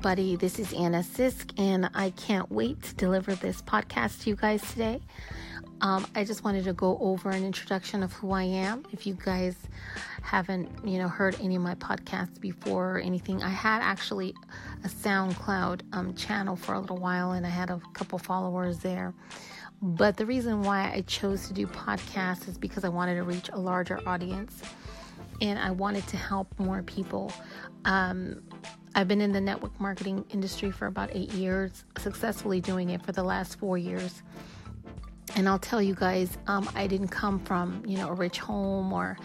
buddy. This is Anna Sisk, and I can't wait to deliver this podcast to you guys today. Um, I just wanted to go over an introduction of who I am. If you guys haven't, you know, heard any of my podcasts before or anything, I had actually a SoundCloud um, channel for a little while, and I had a couple followers there. But the reason why I chose to do podcasts is because I wanted to reach a larger audience and I wanted to help more people. Um, I've been in the network marketing industry for about eight years, successfully doing it for the last four years. And I'll tell you guys, um, I didn't come from, you know, a rich home or,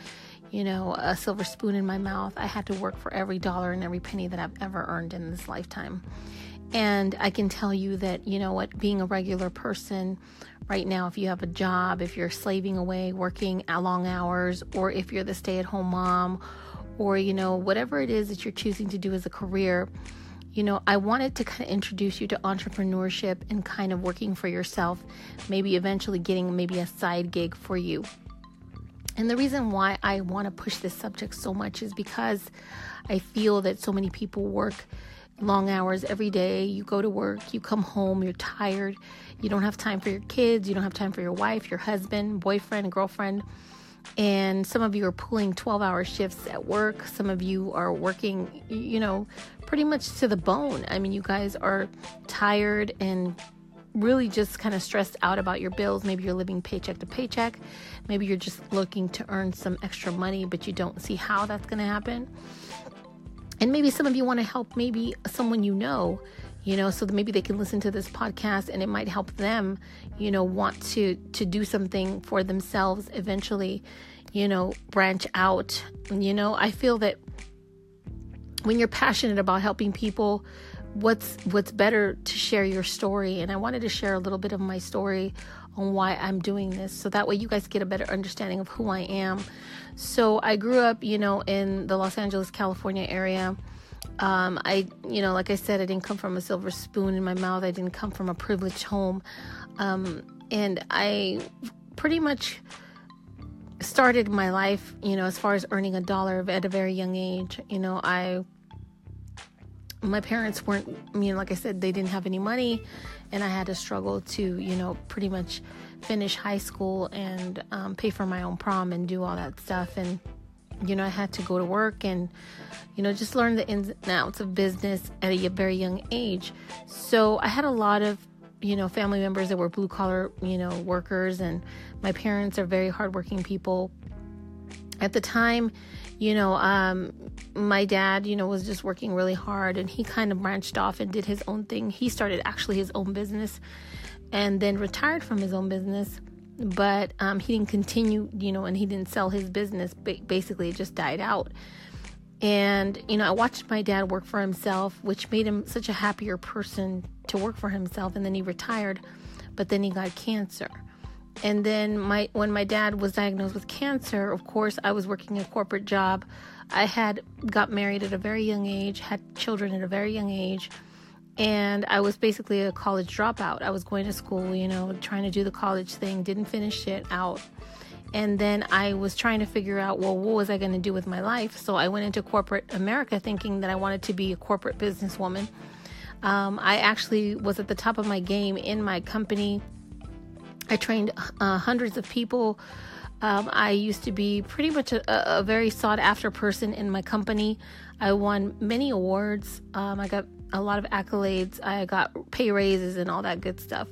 you know, a silver spoon in my mouth. I had to work for every dollar and every penny that I've ever earned in this lifetime. And I can tell you that, you know what, being a regular person right now, if you have a job, if you're slaving away, working long hours, or if you're the stay at home mom, or, you know, whatever it is that you're choosing to do as a career, you know, I wanted to kind of introduce you to entrepreneurship and kind of working for yourself, maybe eventually getting maybe a side gig for you. And the reason why I want to push this subject so much is because I feel that so many people work long hours every day. You go to work, you come home, you're tired, you don't have time for your kids, you don't have time for your wife, your husband, boyfriend, girlfriend. And some of you are pulling 12 hour shifts at work. Some of you are working, you know, pretty much to the bone. I mean, you guys are tired and really just kind of stressed out about your bills. Maybe you're living paycheck to paycheck. Maybe you're just looking to earn some extra money, but you don't see how that's going to happen. And maybe some of you want to help maybe someone you know, you know, so maybe they can listen to this podcast and it might help them, you know, want to to do something for themselves eventually, you know, branch out. You know, I feel that when you're passionate about helping people, what's what's better to share your story and I wanted to share a little bit of my story on why I'm doing this so that way you guys get a better understanding of who I am. So I grew up, you know, in the Los Angeles, California area. Um, I, you know, like I said, I didn't come from a silver spoon in my mouth. I didn't come from a privileged home. Um, and I pretty much started my life, you know, as far as earning a dollar at a very young age. You know, I my parents weren't I mean like I said they didn't have any money and I had to struggle to you know pretty much finish high school and um, pay for my own prom and do all that stuff and you know I had to go to work and you know just learn the ins and outs of business at a very young age so I had a lot of you know family members that were blue collar you know workers and my parents are very hardworking people at the time you know, um, my dad, you know, was just working really hard and he kind of branched off and did his own thing. He started actually his own business and then retired from his own business. But um, he didn't continue, you know, and he didn't sell his business. Basically, it just died out. And, you know, I watched my dad work for himself, which made him such a happier person to work for himself. And then he retired, but then he got cancer. And then my when my dad was diagnosed with cancer, of course, I was working a corporate job. I had got married at a very young age, had children at a very young age, and I was basically a college dropout. I was going to school, you know, trying to do the college thing, didn't finish it out. And then I was trying to figure out, well, what was I going to do with my life? So I went into corporate America thinking that I wanted to be a corporate businesswoman. Um, I actually was at the top of my game in my company I trained uh, hundreds of people. Um, I used to be pretty much a, a, very sought after person in my company. I won many awards. Um, I got a lot of accolades. I got pay raises and all that good stuff.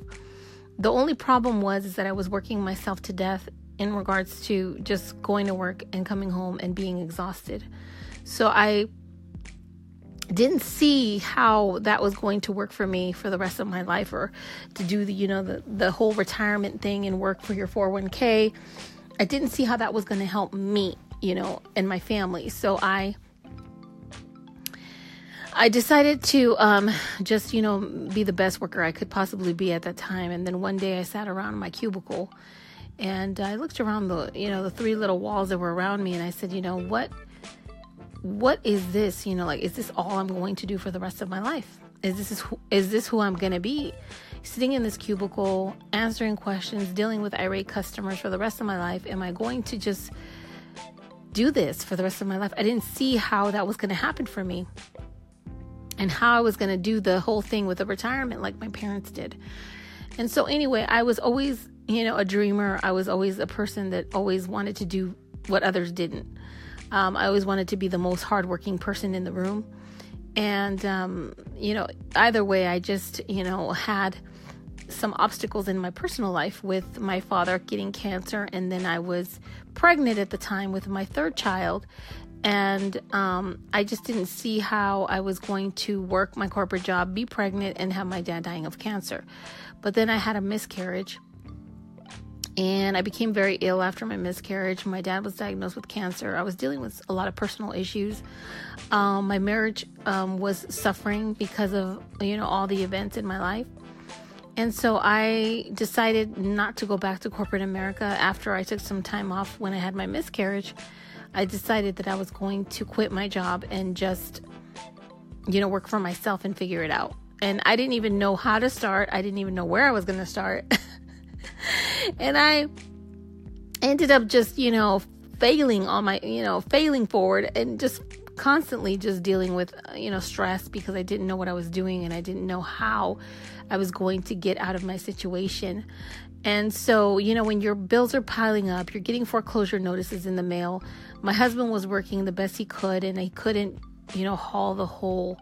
The only problem was is that I was working myself to death in regards to just going to work and coming home and being exhausted. So I didn't see how that was going to work for me for the rest of my life or to do the you know the, the whole retirement thing and work for your 401k i didn't see how that was going to help me you know and my family so i i decided to um, just you know be the best worker i could possibly be at that time and then one day i sat around my cubicle and i looked around the you know the three little walls that were around me and i said you know what what is this? You know, like, is this all I'm going to do for the rest of my life? Is this is is this who I'm going to be? Sitting in this cubicle, answering questions, dealing with irate customers for the rest of my life. Am I going to just do this for the rest of my life? I didn't see how that was going to happen for me. And how I was going to do the whole thing with the retirement like my parents did. And so, anyway, I was always, you know, a dreamer. I was always a person that always wanted to do what others didn't. Um, I always wanted to be the most hardworking person in the room. And, um, you know, either way, I just, you know, had some obstacles in my personal life with my father getting cancer. And then I was pregnant at the time with my third child. And um, I just didn't see how I was going to work my corporate job, be pregnant, and have my dad dying of cancer. But then I had a miscarriage and I became very ill after my miscarriage. My dad was diagnosed with cancer. I was dealing with a lot of personal issues. Um, my marriage um, was suffering because of you know all the events in my life, and so I decided not to go back to corporate America after I took some time off when I had my miscarriage. I decided that I was going to quit my job and just you know work for myself and figure it out. And I didn't even know how to start. I didn't even know where I was going to start. and I ended up just, you know, failing on my, you know, failing forward and just constantly just dealing with, uh, you know, stress because I didn't know what I was doing and I didn't know how I was going to get out of my situation. And so, you know, when your bills are piling up, you're getting foreclosure notices in the mail. My husband was working the best he could and he couldn't, you know, haul the whole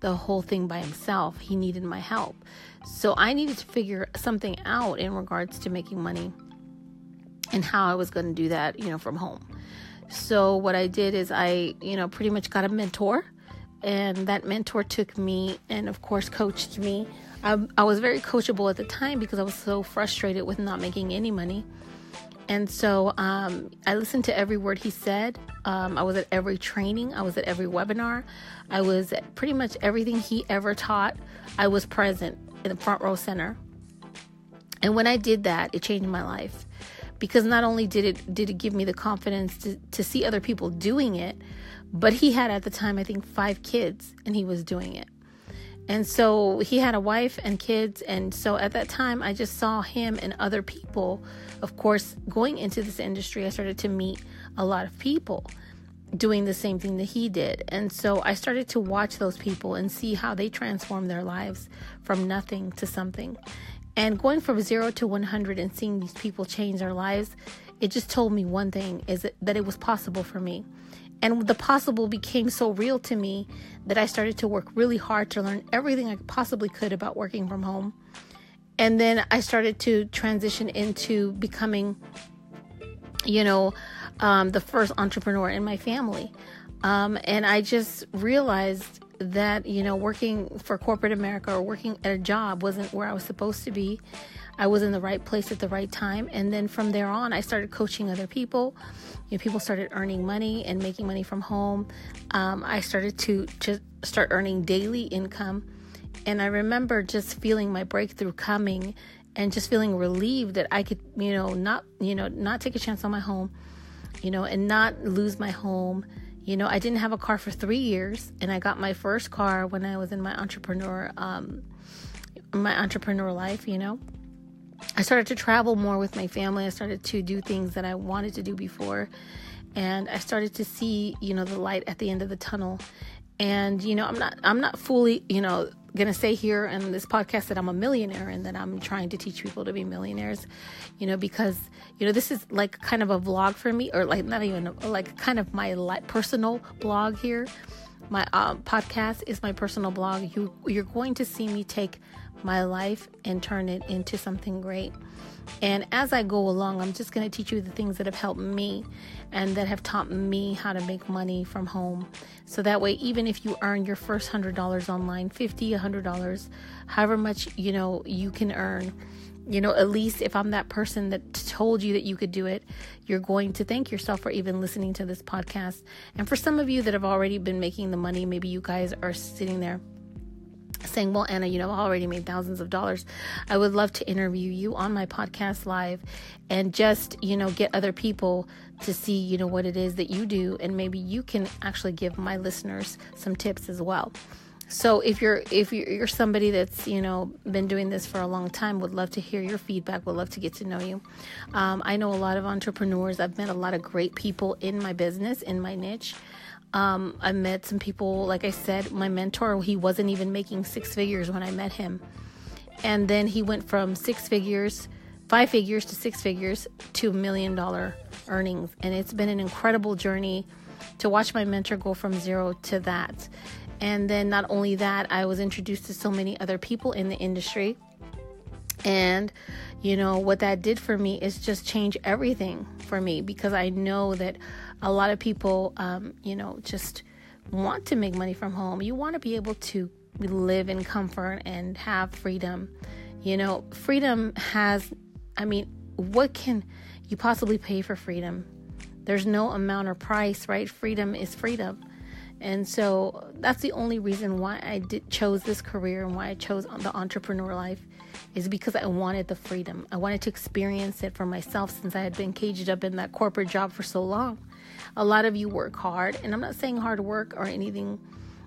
the whole thing by himself. He needed my help. So I needed to figure something out in regards to making money and how I was going to do that, you know, from home. So what I did is I, you know, pretty much got a mentor and that mentor took me and of course coached me. I, I was very coachable at the time because I was so frustrated with not making any money. And so um, I listened to every word he said. Um, I was at every training, I was at every webinar, I was at pretty much everything he ever taught. I was present in the front row center. And when I did that, it changed my life because not only did it did it give me the confidence to, to see other people doing it, but he had at the time I think five kids and he was doing it. And so he had a wife and kids. And so at that time, I just saw him and other people. Of course, going into this industry, I started to meet a lot of people doing the same thing that he did. And so I started to watch those people and see how they transform their lives from nothing to something. And going from zero to 100 and seeing these people change their lives, it just told me one thing is that it was possible for me. And the possible became so real to me that I started to work really hard to learn everything I possibly could about working from home. And then I started to transition into becoming, you know, um, the first entrepreneur in my family. Um, and I just realized that, you know, working for corporate America or working at a job wasn't where I was supposed to be. I was in the right place at the right time. And then from there on, I started coaching other people. You know, people started earning money and making money from home. Um, I started to just start earning daily income. And I remember just feeling my breakthrough coming and just feeling relieved that I could, you know, not, you know, not take a chance on my home, you know, and not lose my home. You know, I didn't have a car for three years, and I got my first car when I was in my entrepreneur, um, my entrepreneur life. You know, I started to travel more with my family. I started to do things that I wanted to do before. And I started to see, you know, the light at the end of the tunnel. And, you know, I'm not I'm not fully, you know, gonna say here in this podcast that I'm a millionaire and that I'm trying to teach people to be millionaires, you know, because you know this is like kind of a vlog for me, or like not even like kind of my personal blog here. My um, podcast is my personal blog. You you're going to see me take my life and turn it into something great. And as I go along, I'm just going to teach you the things that have helped me and that have taught me how to make money from home. So that way, even if you earn your first $100 online, 50, $100, however much, you know, you can earn, you know, at least if I'm that person that told you that you could do it, you're going to thank yourself for even listening to this podcast. And for some of you that have already been making the money, maybe you guys are sitting there saying, Well, Anna, you know, I already made thousands of dollars. I would love to interview you on my podcast live and just, you know, get other people to see, you know, what it is that you do. And maybe you can actually give my listeners some tips as well. So if you're if you're somebody that's you know been doing this for a long time, would love to hear your feedback. Would love to get to know you. Um, I know a lot of entrepreneurs. I've met a lot of great people in my business, in my niche. Um, I met some people, like I said, my mentor, he wasn't even making six figures when I met him. And then he went from six figures, five figures to six figures to million dollar earnings. And it's been an incredible journey to watch my mentor go from zero to that. And then not only that, I was introduced to so many other people in the industry. And, you know, what that did for me is just change everything for me because I know that a lot of people, um, you know, just want to make money from home. You want to be able to live in comfort and have freedom. You know, freedom has, I mean, what can you possibly pay for freedom? There's no amount or price, right? Freedom is freedom. And so that's the only reason why I did, chose this career and why I chose the entrepreneur life is because I wanted the freedom. I wanted to experience it for myself since I had been caged up in that corporate job for so long. A lot of you work hard, and I'm not saying hard work or anything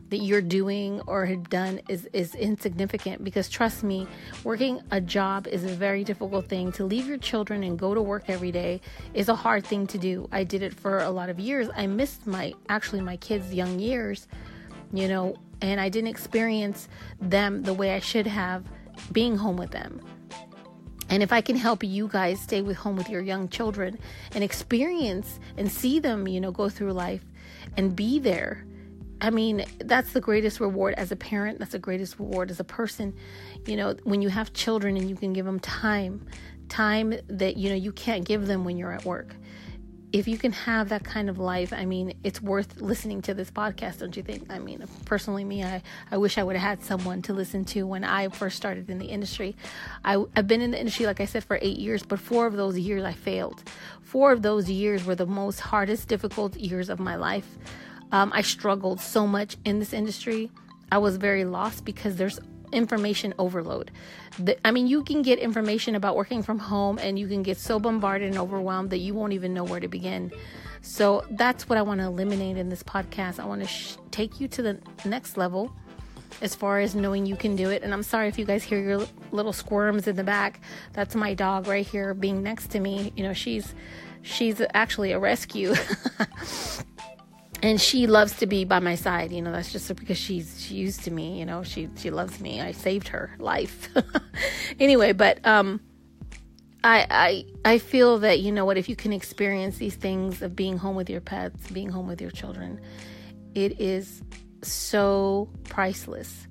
that you're doing or have done is, is insignificant because trust me, working a job is a very difficult thing. To leave your children and go to work every day is a hard thing to do. I did it for a lot of years. I missed my actually my kids' young years, you know, and I didn't experience them the way I should have being home with them. And if I can help you guys stay with home with your young children and experience and see them, you know, go through life and be there I mean, that's the greatest reward as a parent. That's the greatest reward as a person. You know, when you have children and you can give them time, time that, you know, you can't give them when you're at work. If you can have that kind of life, I mean, it's worth listening to this podcast, don't you think? I mean, personally, me, I, I wish I would have had someone to listen to when I first started in the industry. I, I've been in the industry, like I said, for eight years, but four of those years I failed. Four of those years were the most hardest, difficult years of my life um, I struggled so much in this industry. I was very lost because there's information overload. The, I mean, you can get information about working from home and you can get so bombarded and overwhelmed that you won't even know where to begin. So that's what I want to eliminate in this podcast. I want to sh- take you to the next level as far as knowing you can do it. And I'm sorry if you guys hear your little squirms in the back. That's my dog right here being next to me. You know, she's she's actually a rescue. and she loves to be by my side you know that's just because she's she used to me you know she she loves me i saved her life anyway but um I, I I feel that you know what if you can experience these things of being home with your pets, being home with your children, it is so priceless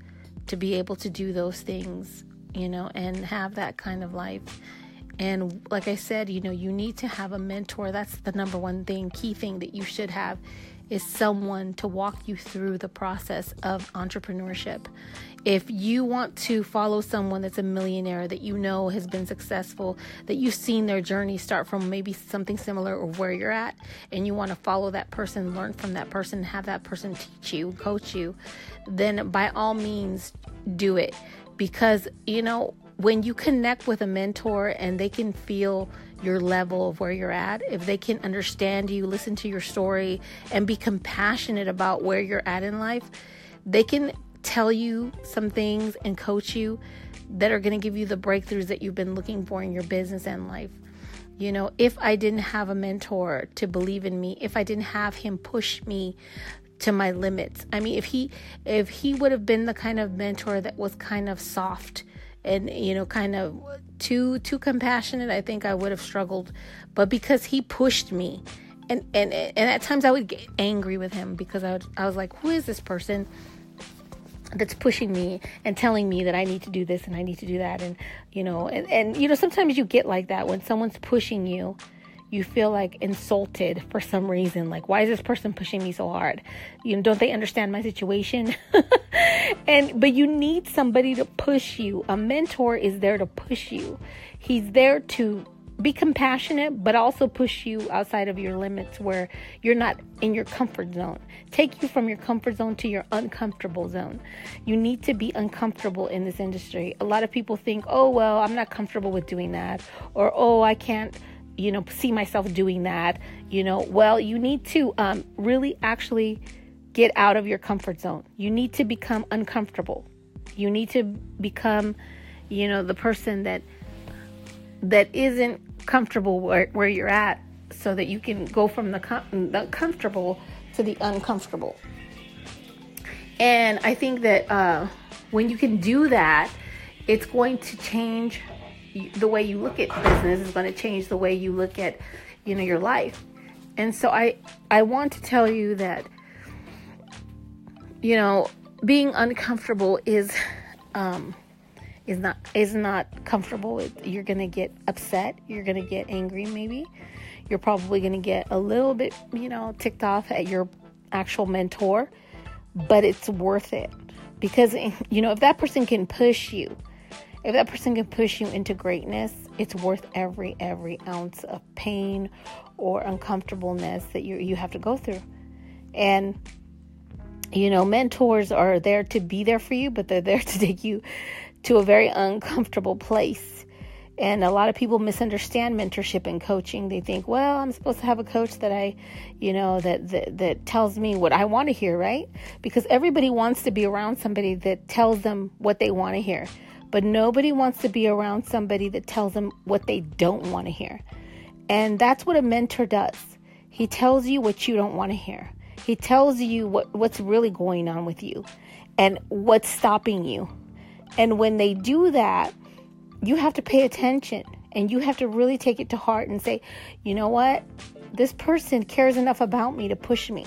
to be able to do those things, you know, and have that kind of life. And like I said, you know, you need to have a mentor. That's the number one thing, key thing that you should have is someone to walk you through the process of entrepreneurship. If you want to follow someone that's a millionaire that you know has been successful, that you've seen their journey start from maybe something similar or where you're at, and you want to follow that person, learn from that person, have that person teach you, coach you, then by all means do it. Because, you know, when you connect with a mentor and they can feel your level of where you're at, if they can understand you, listen to your story, and be compassionate about where you're at in life, they can tell you some things and coach you that are going to give you the breakthroughs that you've been looking for in your business and life. You know, if I didn't have a mentor to believe in me, if I didn't have him push me to my limits. I mean, if he if he would have been the kind of mentor that was kind of soft and you know kind of too too compassionate i think i would have struggled. But because he pushed me and and and at times i would get angry with him because i, would, I was like who is this person that's pushing me and telling me that I need to do this and I need to do that? And you know and and you know sometimes you get like that when someone's pushing you you feel like insulted for some reason like why is this person pushing me so hard? You know don't they understand my situation? And but you need somebody to push you. A mentor is there to push you. He's there to be compassionate but also push you outside of your limits where you're not in your comfort zone. Take you from your comfort zone to your uncomfortable zone. You need to be uncomfortable in this industry. A lot of people think oh well i'm not comfortable with doing that or oh i can't you know, see myself doing that, you know, well, you need to um, really actually get out of your comfort zone. You need to become uncomfortable. You need to become, you know, the person that that isn't comfortable where, where you're at so that you can go from the, com- the comfortable to the uncomfortable. And I think that uh, when you can do that, it's going to change the way you look at business. is going to change the way you look at, you know, your life. And so I I want to tell you that, you know, being uncomfortable is um, is not is not comfortable. You're gonna get upset. You're gonna get angry. Maybe you're probably gonna get a little bit, you know, ticked off at your actual mentor, but it's worth it because you know if that person can push you, if that person can push you into greatness, it's worth every every ounce of pain or uncomfortableness that you you have to go through, and you know mentors are there to be there for you but they're there to take you to a very uncomfortable place. And a lot of people misunderstand mentorship and coaching. They think, well, I'm supposed to have a coach that I, you know, that that, that tells me what I want to hear, right? Because everybody wants to be around somebody that tells them what they want to hear. But nobody wants to be around somebody that tells them what they don't want to hear. And that's what a mentor does. He tells you what you don't want to hear. He tells you what, what's really going on with you and what's stopping you and when they do that, you have to pay attention and you have to really take it to heart and say, you know what? This person cares enough about me to push me.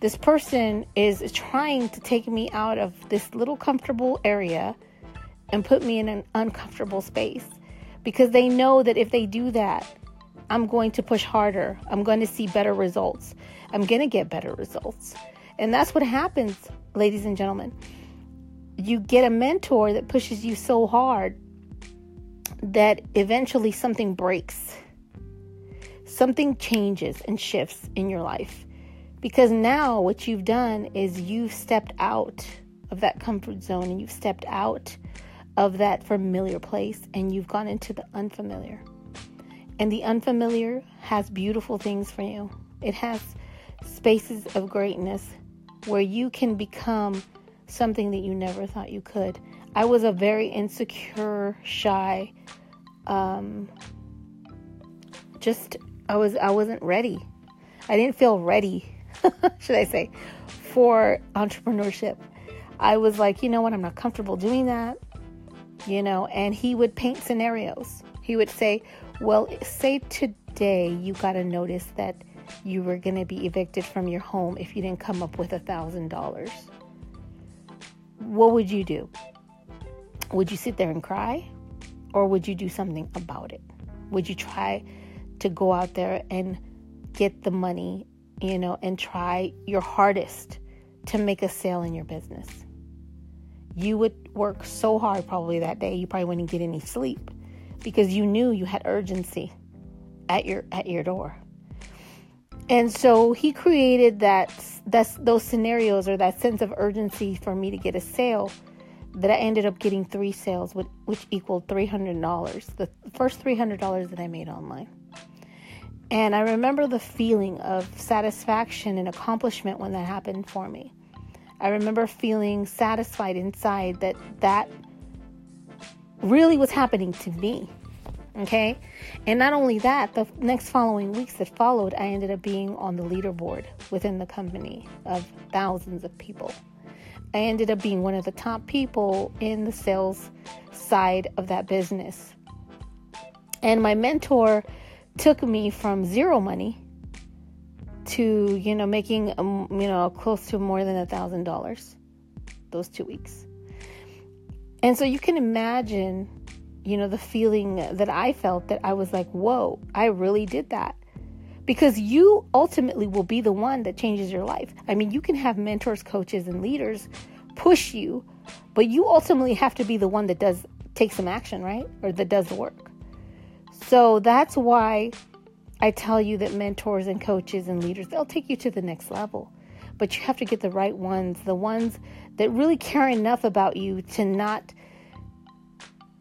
This person is trying to take me out of this little comfortable area and put me in an uncomfortable space because they know that if they do that, I'm going to push harder. I'm going to see better results. I'm going to get better results. And that's what happens, ladies and gentlemen you get a mentor that pushes you so hard that eventually something breaks. Something changes and shifts in your life. Because now what you've done is you've stepped out of that comfort zone and you've stepped out of that familiar place and you've gone into the unfamiliar. And the unfamiliar has beautiful things for you. It has spaces of greatness where you can become something that you never thought you could. I was a very insecure, shy, um, just I was I wasn't ready. I didn't feel ready, should I say, for entrepreneurship. I was like, you know what, I'm not comfortable doing that. You know, and he would paint scenarios. He would say, Well, say today you got a notice that you were going to be evicted from your home if you didn't come up with a thousand dollars what would you do? Would you sit there and cry? Or would you do something about it? Would you try to go out there and get the money, you know, and try your hardest to make a sale in your business? You would work so hard probably that day, you probably wouldn't get any sleep because you knew you had urgency at your at your door. And so he created that that's those scenarios or that sense of urgency for me to get a sale that I ended up getting three sales which, which equaled $300 the first $300 that I made online and I remember the feeling of satisfaction and accomplishment when that happened for me I remember feeling satisfied inside that that really was happening to me Okay. And not only that, the next following weeks that followed, I ended up being on the leaderboard within the company of thousands of people. I ended up being one of the top people in the sales side of that business. And my mentor took me from zero money to, you know, making, um, you know, close to more than a thousand dollars those two weeks. And so you can imagine you know, the feeling that I felt that I was like, whoa, I really did that. Because you ultimately will be the one that changes your life. I mean, you can have mentors, coaches, and leaders push you, but you ultimately have to be the one that does take some action, right? Or that does the work. So that's why I tell you that mentors and coaches and leaders, they'll take you to the next level. But you have to get the right ones, the ones that really care enough about you to not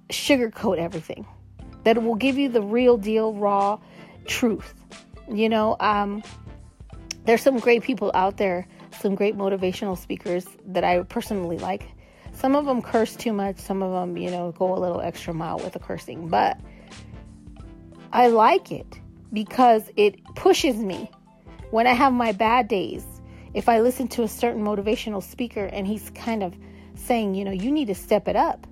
sugarcoat everything, that will give you the real deal, raw truth. You know, um, there's some great people out there, some great motivational speakers that I personally like. Some of them curse too much, some of them, you know, go a little extra mile with the cursing, but I like it because it pushes me when I have my bad days. if I listen to a certain motivational speaker and he's kind of saying, you know, you need to step it up,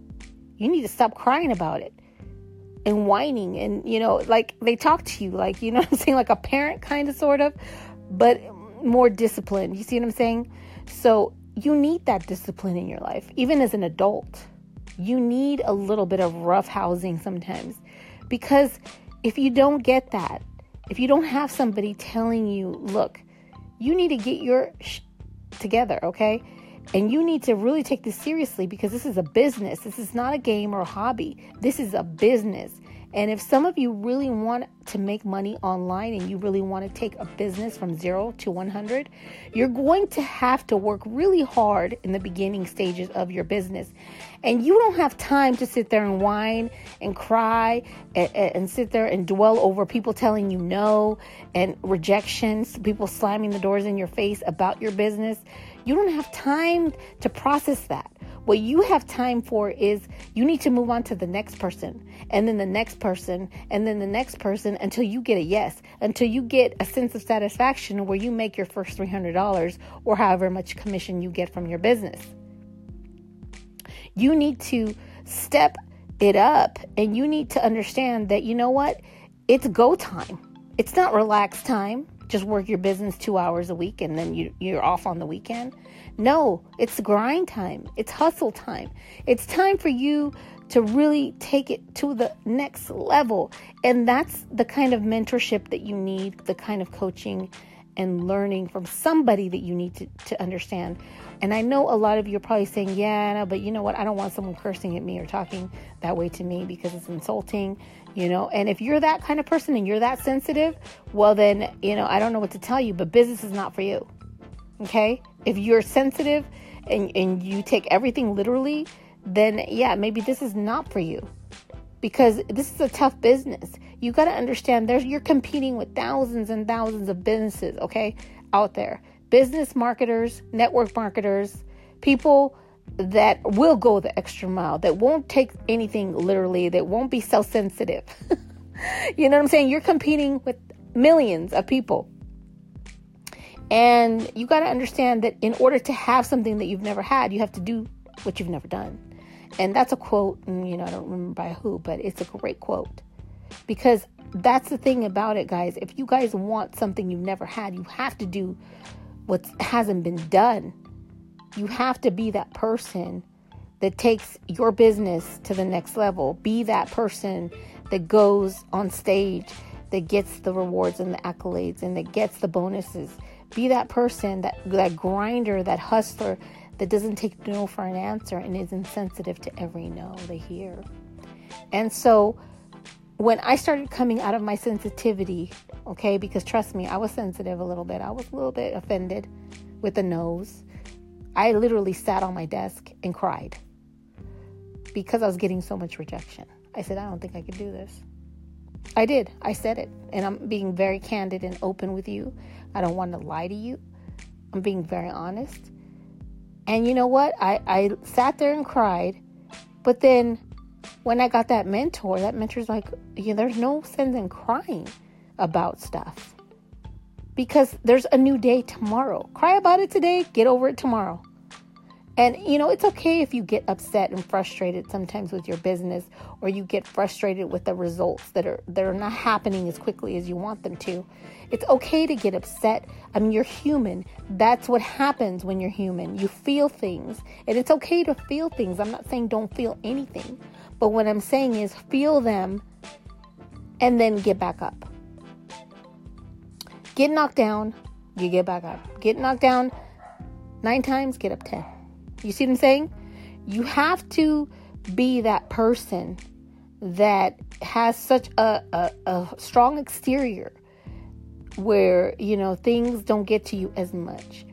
you need to stop crying about it and whining and you know like they talk to you like you know i'm saying? Like a parent kind of sort of but more disciplined. You see what i'm saying? So you need that discipline in your life even as an adult. You need a little bit of rough housing sometimes because if you don't get that if you don't have somebody telling you look you need to get your sh- together okay and you need to really take this seriously because this is a business. This is not a game or a hobby. This is a business. And if some of you really want to make money online and you really want to take a business from zero to 100, you're going to have to work really hard in the beginning stages of your business. And you don't have time to sit there and whine and cry and, and sit there and dwell over people telling you no and rejections, people slamming the doors in your face about your business. You don't have time to process that. What you have time for is you need to move on to the next person, and then the next person, and then the next person until you get a yes, until you get a sense of satisfaction where you make your first $300 or however much commission you get from your business. You need to step it up and you need to understand that you know what? It's go time. It's not relax time. Just work your business two hours a week and then you, you're off on the weekend. No, it's grind time. It's hustle time. It's time for you to really take it to the next level. And that's the kind of mentorship that you need, the kind of coaching and learning from somebody that you need to, to understand. And I know a lot of you are probably saying, yeah, no, but you know what? I don't want someone cursing at me or talking that way to me because it's insulting, you know. And if you're that kind of person and you're that sensitive, well, then, you know, I don't know what to tell you, but business is not for you. Okay? If you're sensitive and, and you take everything literally, then yeah, maybe this is not for you. Because this is a tough business. You got to understand there's you're competing with thousands and thousands of businesses, okay, out there. Business marketers, network marketers, people that will go the extra mile, that won't take anything literally, that won't be self sensitive. you know what I'm saying? You're competing with millions of people. And you got to understand that in order to have something that you've never had, you have to do what you've never done. And that's a quote, and you know, I don't remember by who, but it's a great quote. Because that's the thing about it, guys. If you guys want something you've never had, you have to do what hasn't been done. You have to be that person that takes your business to the next level. Be that person that goes on stage, that gets the rewards and the accolades, and that gets the bonuses be that person, that, that grinder, that hustler that doesn't take no for an answer and is insensitive to every no they hear. And so when I started coming out of my sensitivity, okay, because trust me, I was sensitive a little bit. I was a little bit offended with the nose. I literally sat on my desk and cried because I was getting so much rejection. I said, I don't think I could do this. I did. I said it. And I'm being very candid and open with you. I don't want to lie to you. I'm being very honest. And you know what? I, I sat there and cried. But then when I got that mentor, that mentor's like, yeah, there's no sense in crying about stuff. Because there's a new day tomorrow. Cry about it today, get over it tomorrow. And you know, it's okay if you get upset and frustrated sometimes with your business or you get frustrated with the results that are that are not happening as quickly as you want them to. It's okay to get upset. I mean, you're human. That's what happens when you're human. You feel things. And it's okay to feel things. I'm not saying don't feel anything. But what I'm saying is feel them and then get back up. Get knocked down, you get back up. Get knocked down 9 times, get up 10. You see what I'm saying? You have to be that person that has such a, a, a strong exterior where, you know, things don't get to you as much.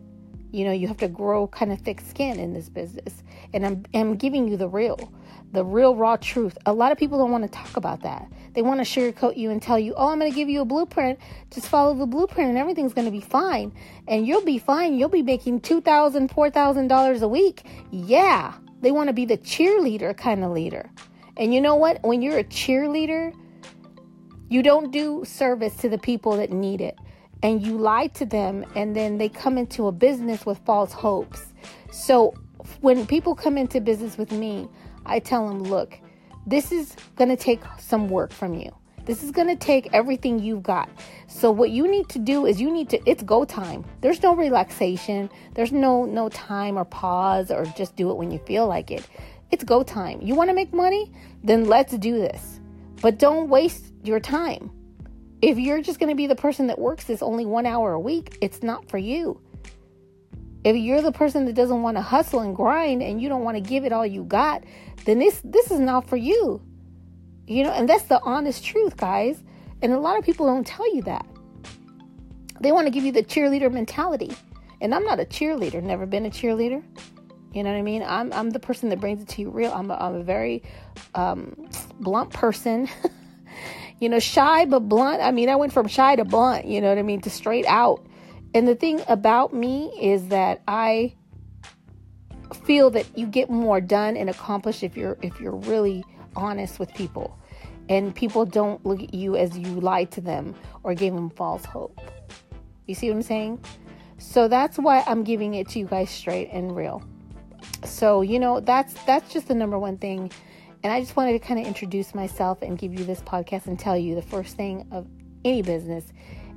You know, you have to grow kind of thick skin in this business. And I'm, I'm giving you the real, the real raw truth. A lot of people don't want to talk about that. They want to sugarcoat you and tell you, oh, I'm going to give you a blueprint. Just follow the blueprint and everything's going to be fine. And you'll be fine. You'll be making $2,000, $4,000 a week. Yeah. They want to be the cheerleader kind of leader. And you know what? When you're a cheerleader, you don't do service to the people that need it. and you lie to them and then they come into a business with false hopes. So when people come into business with me, I tell them, look, this is going to take some work from you. This is going to take everything you've got. So what you need to do is you need to it's go time. There's no relaxation. There's no no time or pause or just do it when you feel like it. It's go time. You want to make money? Then let's do this. But don't waste your time. If you're just going to be the person that works this only 1 hour a week, it's not for you. If you're the person that doesn't want to hustle and grind and you don't want to give it all you got, then this this is not for you. You know, and that's the honest truth, guys. And a lot of people don't tell you that. They want to give you the cheerleader mentality. And I'm not a cheerleader, never been a cheerleader. You know what I mean? I'm, I'm the person that brings it to you real. I'm a, I'm a very um, blunt person. you know, shy but blunt. I mean, I went from shy to blunt, you know what I mean, to straight out. And the thing about me is that I feel that you get more done and accomplished if you're if you're really honest with people and people don't look at you as you lied to them or gave them false hope. You see what I'm saying? So that's why I'm giving it to you guys straight and real. So, you know, that's that's just the number one thing. And I just wanted to kind of introduce myself and give you this podcast and tell you the first thing of any business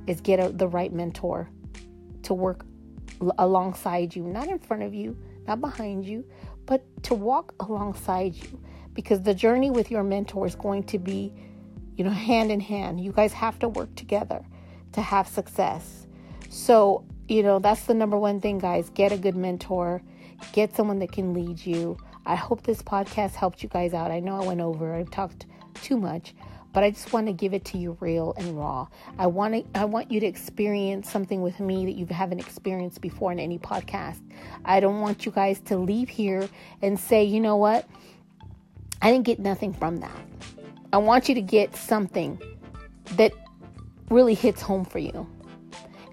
is get a, the right mentor to work alongside you, not in front of you, not behind you, but to walk alongside you because the journey with your mentor is going to be, you know, hand in hand. You guys have to work together to have success. So, you know, that's the number one thing, guys. Get a good mentor, get someone that can lead you. I hope this podcast helped you guys out. I know I went over, I talked too much, but I just want to give it to you real and raw. I want to, I want you to experience something with me that you haven't experienced before in any podcast. I don't want you guys to leave here and say, you know what? I didn't get nothing from that. I want you to get something that really hits home for you.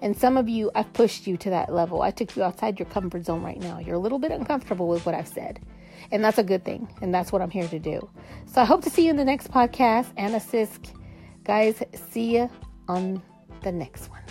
And some of you, I've pushed you to that level. I took you outside your comfort zone right now. You're a little bit uncomfortable with what I've said. And that's a good thing. And that's what I'm here to do. So I hope to see you in the next podcast. Anna Sisk. Guys, see you on the next one.